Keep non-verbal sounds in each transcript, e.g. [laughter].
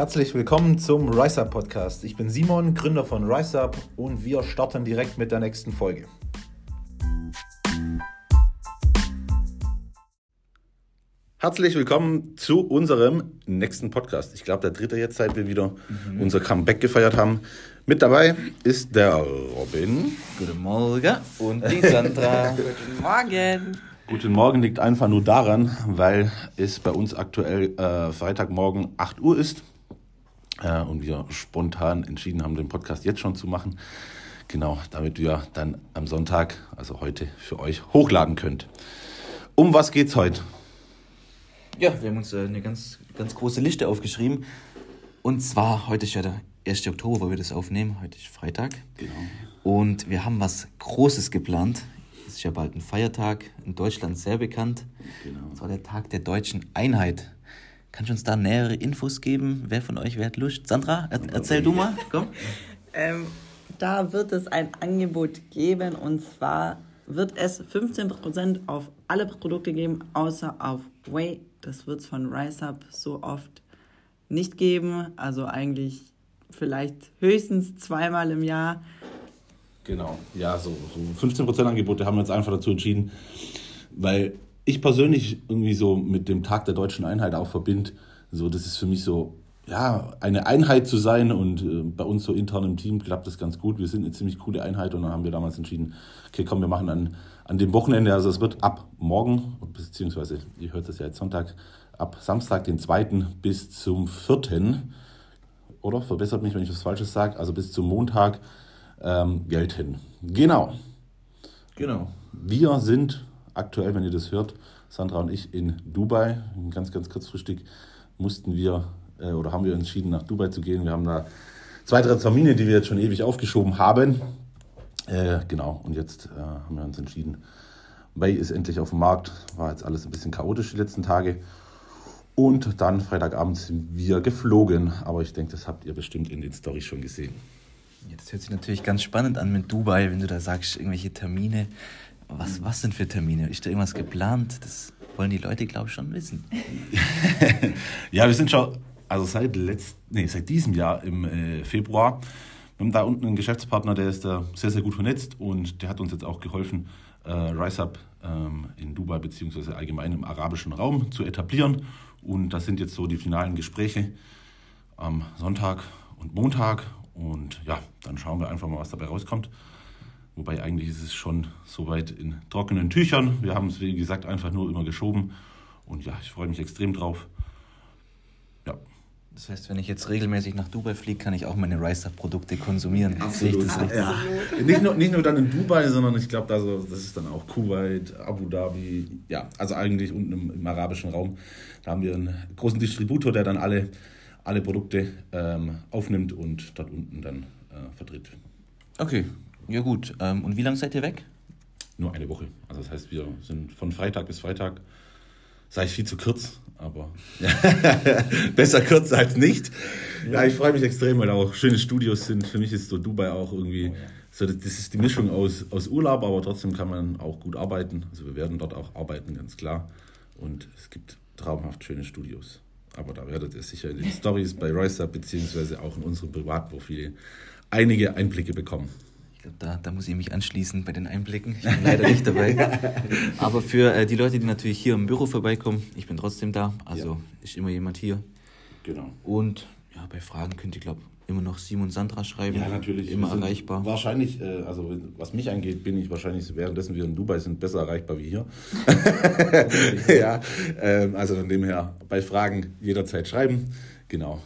Herzlich willkommen zum RiseUp Podcast. Ich bin Simon, Gründer von RiseUp und wir starten direkt mit der nächsten Folge. Herzlich willkommen zu unserem nächsten Podcast. Ich glaube, der dritte jetzt, seit wir wieder mhm. unser Comeback gefeiert haben. Mit dabei ist der Robin. Guten Morgen. Und die [laughs] Sandra. Guten Morgen. Guten Morgen liegt einfach nur daran, weil es bei uns aktuell äh, Freitagmorgen 8 Uhr ist äh, und wir spontan entschieden haben, den Podcast jetzt schon zu machen. Genau, damit wir dann am Sonntag, also heute, für euch hochladen könnt. Um was geht's heute? Ja, wir haben uns äh, eine ganz, ganz große Liste aufgeschrieben. Und zwar, heute ist ja der 1. Oktober, wo wir das aufnehmen. Heute ist Freitag. Genau. Und wir haben was Großes geplant. Es ist ja bald ein Feiertag, in Deutschland sehr bekannt. Genau. Und zwar der Tag der deutschen Einheit. Kannst du uns da nähere Infos geben? Wer von euch, wer hat Lust? Sandra, er erzähl du mal, komm. [laughs] ähm, da wird es ein Angebot geben und zwar wird es 15% auf alle Produkte geben, außer auf Whey. Das wird es von RiseUp so oft nicht geben. Also eigentlich vielleicht höchstens zweimal im Jahr. Genau, ja, so, so 15% Angebote haben wir jetzt einfach dazu entschieden, weil ich persönlich irgendwie so mit dem Tag der deutschen Einheit auch verbinde, so das ist für mich so, ja, eine Einheit zu sein und äh, bei uns so intern im Team klappt das ganz gut. Wir sind eine ziemlich coole Einheit und dann haben wir damals entschieden, okay, komm, wir machen an, an dem Wochenende, also es wird ab morgen, beziehungsweise ihr hört das ja jetzt Sonntag, ab Samstag, den 2. bis zum 4. Oder verbessert mich, wenn ich was Falsches sage, also bis zum Montag ähm, gelten. Genau. Genau. Wir sind aktuell, wenn ihr das hört, Sandra und ich in Dubai. Ganz, ganz kurzfristig mussten wir äh, oder haben wir entschieden, nach Dubai zu gehen. Wir haben da zwei, drei Termine, die wir jetzt schon ewig aufgeschoben haben. Äh, genau, und jetzt äh, haben wir uns entschieden. Bay ist endlich auf dem Markt. War jetzt alles ein bisschen chaotisch die letzten Tage. Und dann Freitagabend sind wir geflogen. Aber ich denke, das habt ihr bestimmt in den Storys schon gesehen. Ja, hört sich natürlich ganz spannend an mit Dubai, wenn du da sagst, irgendwelche Termine. Was, was sind für Termine? Ist da irgendwas geplant? Das wollen die Leute, glaube ich, schon wissen. [laughs] ja, wir sind schon, also seit, letzt, nee, seit diesem Jahr im äh, Februar, wir haben da unten einen Geschäftspartner, der ist da sehr, sehr gut vernetzt und der hat uns jetzt auch geholfen, äh, RiseUp ähm, in Dubai beziehungsweise allgemein im arabischen Raum zu etablieren. Und das sind jetzt so die finalen Gespräche am Sonntag und Montag. Und ja, dann schauen wir einfach mal, was dabei rauskommt. Wobei eigentlich ist es schon soweit in trockenen Tüchern. Wir haben es, wie gesagt, einfach nur immer geschoben. Und ja, ich freue mich extrem drauf. Ja. Das heißt, wenn ich jetzt regelmäßig nach Dubai fliege, kann ich auch meine Rice-Produkte konsumieren. Absolut. Das ja. nicht, nur, nicht nur dann in Dubai, sondern ich glaube, also, das ist dann auch Kuwait, Abu Dhabi. Ja, also eigentlich unten im, im arabischen Raum. Da haben wir einen großen Distributor, der dann alle, alle Produkte ähm, aufnimmt und dort unten dann äh, vertritt. Okay, ja gut. Ähm, und wie lange seid ihr weg? Nur eine Woche. Also das heißt, wir sind von Freitag bis Freitag. Sei ich viel zu kurz, aber [laughs] besser kurz als nicht. Ja, ich freue mich extrem, weil auch schöne Studios sind. Für mich ist so Dubai auch irgendwie, so, das ist die Mischung aus, aus Urlaub, aber trotzdem kann man auch gut arbeiten. Also wir werden dort auch arbeiten, ganz klar. Und es gibt traumhaft schöne Studios. Aber da werdet ihr sicher in den Stories bei RiseUp beziehungsweise auch in unserem Privatprofil einige Einblicke bekommen. Ich glaube, da, da muss ich mich anschließen bei den Einblicken. Ich bin leider nicht dabei. [laughs] Aber für äh, die Leute, die natürlich hier im Büro vorbeikommen, ich bin trotzdem da. Also ja. ist immer jemand hier. Genau. Und ja, bei Fragen könnt ihr, glaube ich, immer noch Simon und Sandra schreiben. Ja, natürlich. Immer erreichbar. Wahrscheinlich, äh, also was mich angeht, bin ich wahrscheinlich, währenddessen wir in Dubai sind, besser erreichbar wie hier. [laughs] [laughs] ja, ähm, also von dem her, bei Fragen jederzeit schreiben. Genau.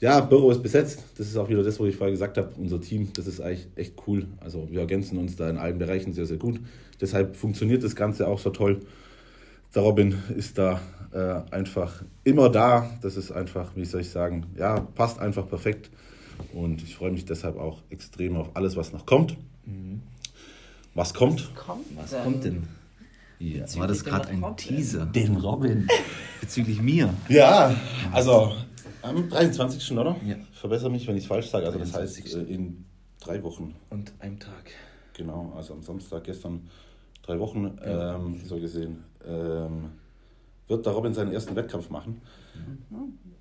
Ja, Büro ist besetzt. Das ist auch wieder das, was ich vorher gesagt habe. Unser Team, das ist eigentlich echt cool. Also wir ergänzen uns da in allen Bereichen sehr, sehr gut. Deshalb funktioniert das Ganze auch so toll. Der Robin ist da äh, einfach immer da. Das ist einfach, wie soll ich sagen, ja, passt einfach perfekt. Und ich freue mich deshalb auch extrem auf alles, was noch kommt. Mhm. Was kommt? Was kommt, was kommt denn? Ja, war das gerade ein Teaser? Den Robin. Bezüglich mir. Ja, also am 23. oder? Ja. Verbessere mich, wenn ich es falsch sage. Also das heißt äh, in drei Wochen. Und einem Tag. Genau, also am Samstag gestern drei Wochen, ja. ähm, so gesehen. Ähm, wird da Robin seinen ersten Wettkampf machen.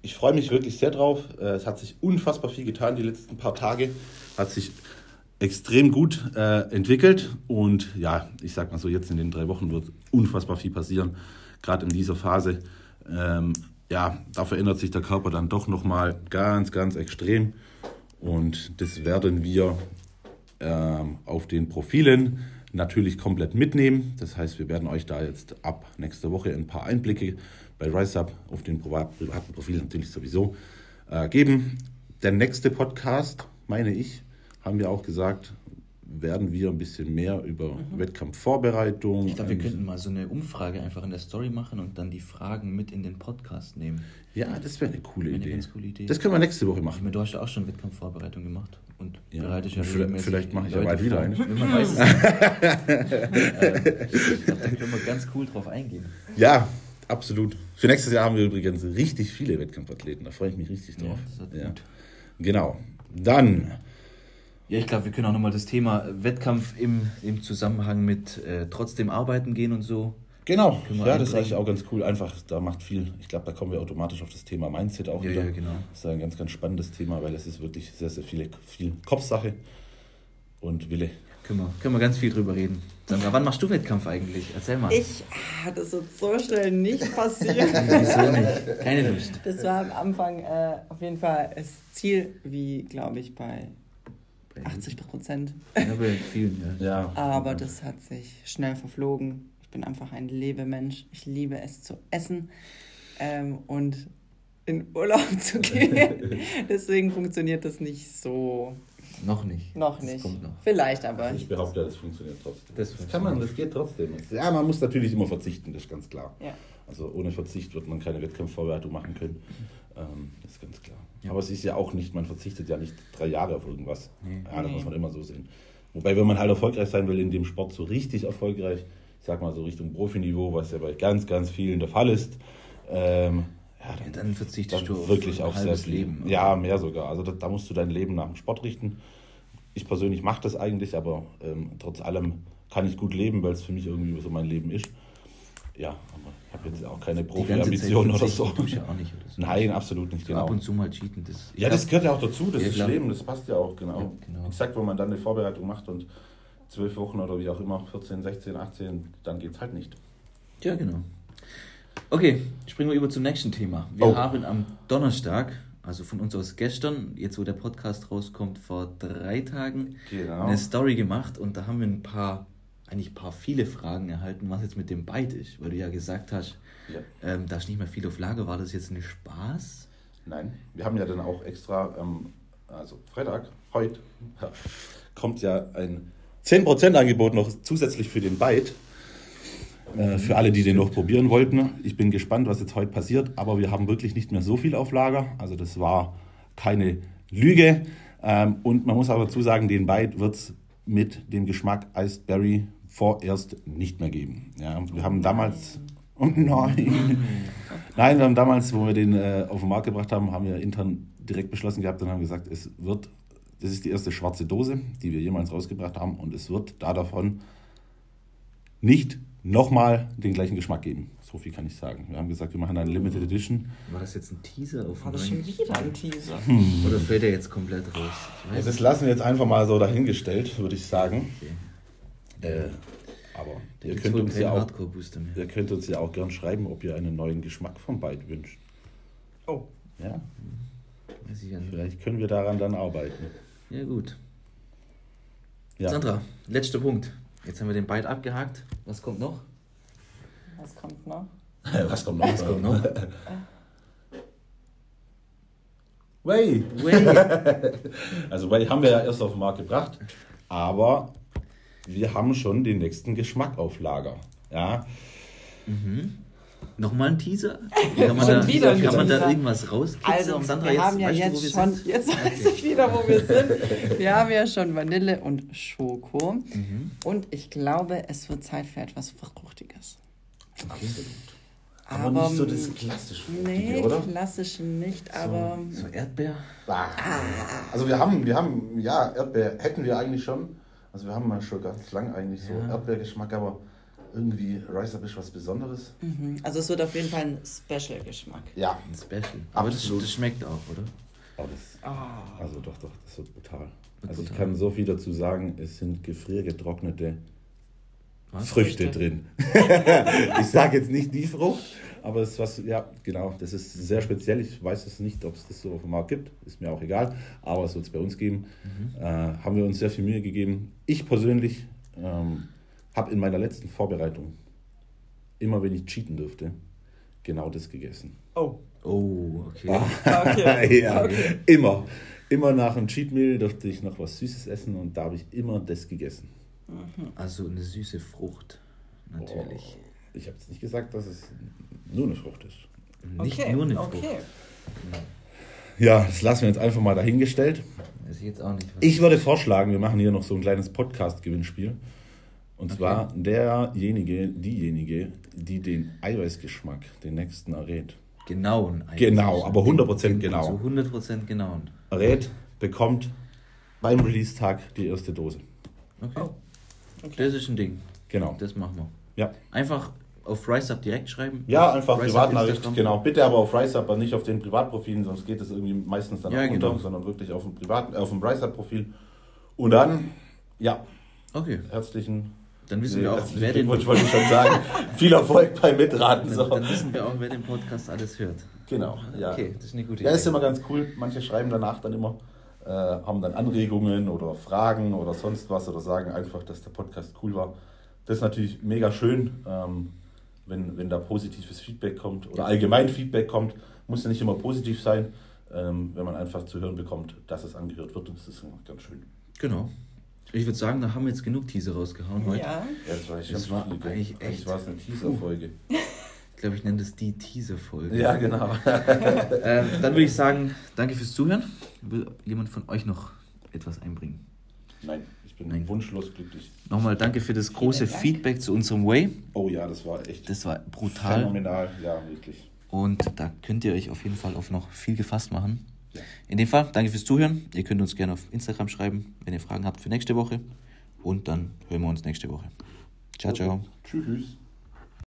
Ich freue mich wirklich sehr drauf. Äh, Es hat sich unfassbar viel getan die letzten paar Tage. Hat sich extrem gut äh, entwickelt. Und ja, ich sag mal so, jetzt in den drei Wochen wird unfassbar viel passieren. Gerade in dieser Phase. Ähm, ja, da verändert sich der Körper dann doch nochmal ganz, ganz extrem. Und das werden wir ähm, auf den Profilen natürlich komplett mitnehmen. Das heißt, wir werden euch da jetzt ab nächster Woche ein paar Einblicke bei RiseUp auf den privat, privaten Profilen natürlich sowieso äh, geben. Der nächste Podcast, meine ich, haben wir auch gesagt, werden wir ein bisschen mehr über Wettkampfvorbereitung. Mhm. Ich glaube, wir ähm, könnten mal so eine Umfrage einfach in der Story machen und dann die Fragen mit in den Podcast nehmen. ja, das wäre eine coole eine Idee. ganz coole Idee. Das können wir nächste Woche Ich machen. meine, du hast ja auch schon Wettkampfvorbereitung gemacht und Ja. bereitest ja Vielleicht- vielleicht mache ich ja bald wieder eine. Man weiß es [laughs] ich glaube, da können wir ganz cool drauf eingehen. Ja, absolut. Für nächstes Jahr haben wir übrigens richtig viele Wettkampfathleten. Da freue ich mich richtig drauf. Ja, gut. Genau. Dann, Ja, ich glaube, wir können auch nochmal das Thema Wettkampf im, im Zusammenhang mit äh, trotzdem arbeiten gehen und so. genau. Ja, das ist einbringen. eigentlich auch ganz cool. Einfach, da macht viel. Ich glaube, da kommen wir automatisch auf das Thema Mindset auch Ja, wieder. ja, genau. Das ist ein ganz, ganz spannendes Thema, weil es ist wirklich sehr, sehr viele, viel Kopfsache und Wille. Können wir, können wir ganz viel drüber reden. Sandra, wann machst du Wettkampf eigentlich? Erzähl mal. Ich, ah, das wird so schnell nicht passieren. [laughs] Wieso nicht? Keine Lust. Das war am Anfang äh, auf jeden Fall das Ziel, wie glaube ich bei 80 Prozent. Ja, bei vielen, ja. [laughs] Ja. Aber das hat sich schnell verflogen. Ich bin einfach ein Lebemensch. Ich liebe es zu essen ähm, und in Urlaub [laughs] zu [laughs] gehen. Deswegen funktioniert das nicht so. Noch nicht. Noch Das nicht. kommt noch. Vielleicht aber. Ich behaupte, das funktioniert trotzdem. Das kann man, das geht trotzdem. Ja, man muss natürlich immer verzichten, das ist ganz klar. Ja. Also ohne Verzicht wird man keine Wettkampfvorbereitung machen können. Ähm, das ist ganz klar. Ja. Aber es ist ja auch nicht, man verzichtet ja nicht drei Jahre auf irgendwas. Nee. Ja, das Nee. muss man immer so sehen. Wobei, wenn man halt erfolgreich sein will in dem Sport, so richtig erfolgreich, ich sag mal so Richtung Profiniveau, was ja bei ganz, ganz vielen der Fall ist, ähm, ja, Ja, dann verzichtest dann du wirklich auf viel. Leben. Ja, mehr sogar. Also da, da musst du dein Leben nach dem Sport richten. Ich persönlich mache das eigentlich, aber ähm, trotz allem kann ich gut leben, weil es für mich irgendwie so mein Leben ist. Ja, aber ich habe jetzt auch keine Profi-Ambitionen oder so. tust du ja auch nicht. Oder so. Nein, absolut nicht, So genau. ab und zu mal cheaten. Das, Ja, das gehört ja auch dazu, das Ja, ist. Leben, das passt ja auch, genau. Ja, genau. Exakt, wenn man dann eine Vorbereitung macht und zwölf Wochen oder wie auch immer, 14, 16, 18, dann geht's halt nicht. Ja, genau. Okay, springen wir über zum nächsten Thema. Wir Oh. haben am Donnerstag, also von uns aus gestern, jetzt wo der Podcast rauskommt, vor drei Tagen, Genau. eine Story gemacht und da haben wir ein paar, eigentlich ein paar viele Fragen erhalten, was jetzt mit dem Byte ist, weil du ja gesagt hast, Ja. ähm, da ist nicht mehr viel auf Lager, war das jetzt ein Spaß? Nein, wir haben ja dann auch extra, ähm, also Freitag, heute, [laughs] kommt ja ein 10% Angebot noch zusätzlich für den Byte. Äh, für alle, die den noch probieren wollten. Ich bin gespannt, was jetzt heute passiert, aber wir haben wirklich nicht mehr so viel auf Lager. Also das war keine Lüge. Ähm, und man muss aber dazu sagen, den Byte wird es mit dem Geschmack Iced Berry vorerst nicht mehr geben. Ja, wir haben damals... [laughs] Oh nein! Nein, wir haben damals, wo wir den äh, auf den Markt gebracht haben, haben wir intern direkt beschlossen gehabt und haben gesagt, es wird, das ist die erste schwarze Dose, die wir jemals rausgebracht haben und es wird da davon nicht nochmal den gleichen Geschmack geben. So viel kann ich sagen. Wir haben gesagt, wir machen eine Limited Edition. War das jetzt ein Teaser auf War das schon wieder ein Teaser? Oder fällt er jetzt komplett raus? Ich Ja, weiß das lassen wir jetzt einfach mal so dahingestellt, würde ich sagen. Okay. Äh, aber ihr könnt, uns ja auch, ihr könnt uns ja auch gern schreiben, ob ihr einen neuen Geschmack vom Byte wünscht. Oh. Ja, Weiß ich ja nicht. vielleicht können wir daran dann arbeiten. Ja, gut. Ja. Sandra, letzter Punkt. Jetzt haben wir den Byte abgehakt. Was kommt noch? Was kommt noch? [laughs] Was kommt noch? Was kommt noch? Way. Way. [laughs] Also Way haben wir ja erst auf den Markt gebracht, aber wir haben schon den nächsten Geschmack auf Lager. Ja, Nochmal ein Teaser? [laughs] Kann man, da, wieder ein kann man da irgendwas rauskitzeln? Also, Sandra, wir jetzt, haben ja du, jetzt wir schon, sind? jetzt weiß ich wieder, wo wir sind. [laughs] Wir haben ja schon Vanille und Schoko. Mhm. Und ich glaube, es wird Zeit für etwas Fruchtiges. aber, nicht so das klassisch Nee, oder? klassisch nicht, aber So Erdbeer? Ah. Also wir haben, wir haben, ja, Erdbeer hätten wir eigentlich schon. Also wir haben mal schon ganz lang eigentlich so Ja. Erdbeergeschmack, aber irgendwie Rice Up ist was Besonderes. Mhm. Also es wird auf jeden Fall ein Special-Geschmack. Ja, Ein Special. Aber das, das schmeckt auch, oder? aber das, Ah. also doch, doch, das wird brutal. Wird Also ich brutal. kann so viel dazu sagen, es sind gefriergetrocknete? Früchte Früchte. drin. [laughs] ich sage jetzt nicht die Frucht, aber es ist was, ja, genau, das ist sehr speziell. Ich weiß es nicht, ob es das so auf dem Markt gibt, ist mir auch egal, aber es wird es bei uns geben. Äh, haben wir uns sehr viel Mühe gegeben. Ich persönlich ähm, habe in meiner letzten Vorbereitung, immer wenn ich cheaten dürfte, genau das gegessen. Oh. Oh, okay. [laughs] Okay. [laughs] ja, Okay. immer. Immer nach einem Cheat Meal durfte ich noch was Süßes essen und da habe ich immer das gegessen. Also eine süße Frucht, natürlich. Ich habe jetzt nicht gesagt, dass es nur eine Frucht ist. Nicht okay. nur eine Frucht. Okay. Ja, das lassen wir jetzt einfach mal dahingestellt. Ich jetzt auch nicht. Ich würde vorschlagen, wir machen hier noch so ein kleines Podcast-Gewinnspiel. Und zwar derjenige, diejenige, die den Eiweißgeschmack, den nächsten errät. Genauen. eigentlich. Genau, aber 100% Den- genau. So 100% genauen. Errät, bekommt beim Release-Tag die erste Dose. Okay. Oh. Das ist ein Ding. Genau. Das machen wir. Ja, Einfach auf RiseUp direkt schreiben. ja einfach RiseUp Privatnachricht. Instagram. Genau. Bitte aber auf RiseUp, aber nicht auf den Privatprofilen, sonst geht es irgendwie meistens dann Ja, auch unter, genau. sondern wirklich auf dem, Privat, äh, auf dem RiseUp-Profil. Und dann, ja, Okay. herzlichen Dann wissen Nee, wir auch, wer den, Glückwunsch, wollte ich schon [laughs] sagen. Viel Erfolg beim Mitraten. dann, So. dann wissen wir auch, wer den Podcast alles hört. Genau, ja. Okay, das ist eine gute Ja, ist Idee. immer ganz cool. Manche schreiben danach dann immer, äh, haben dann Anregungen oder Fragen oder sonst was oder sagen einfach, dass der Podcast cool war. Das ist natürlich mega schön, ähm, wenn, wenn da positives Feedback kommt oder allgemein Feedback kommt. Muss ja nicht immer positiv sein, ähm, wenn man einfach zu hören bekommt, dass es angehört wird. Das ist ganz schön. Genau. Ich würde sagen, da haben wir jetzt genug Teaser rausgehauen heute. Ja. Das war, Das war eigentlich echt- war es eine Teaser-Folge. [laughs] Ich glaube, ich nenne das die Teaser-Folge. Ja, genau. [laughs] Ähm, dann würde ich sagen, danke fürs Zuhören. Will jemand von euch noch etwas einbringen? Nein, bin Nein. wunschlos glücklich. Nochmal danke für das große Dank. Feedback zu unserem Way. Oh ja, das war echt Das war brutal. phänomenal. Ja, wirklich. Und da könnt ihr euch auf jeden Fall auf noch viel gefasst machen. Ja. In dem Fall, danke fürs Zuhören. Ihr könnt uns gerne auf Instagram schreiben, wenn ihr Fragen habt für nächste Woche. Und dann hören wir uns nächste Woche. Ciao, ciao. Tschüss.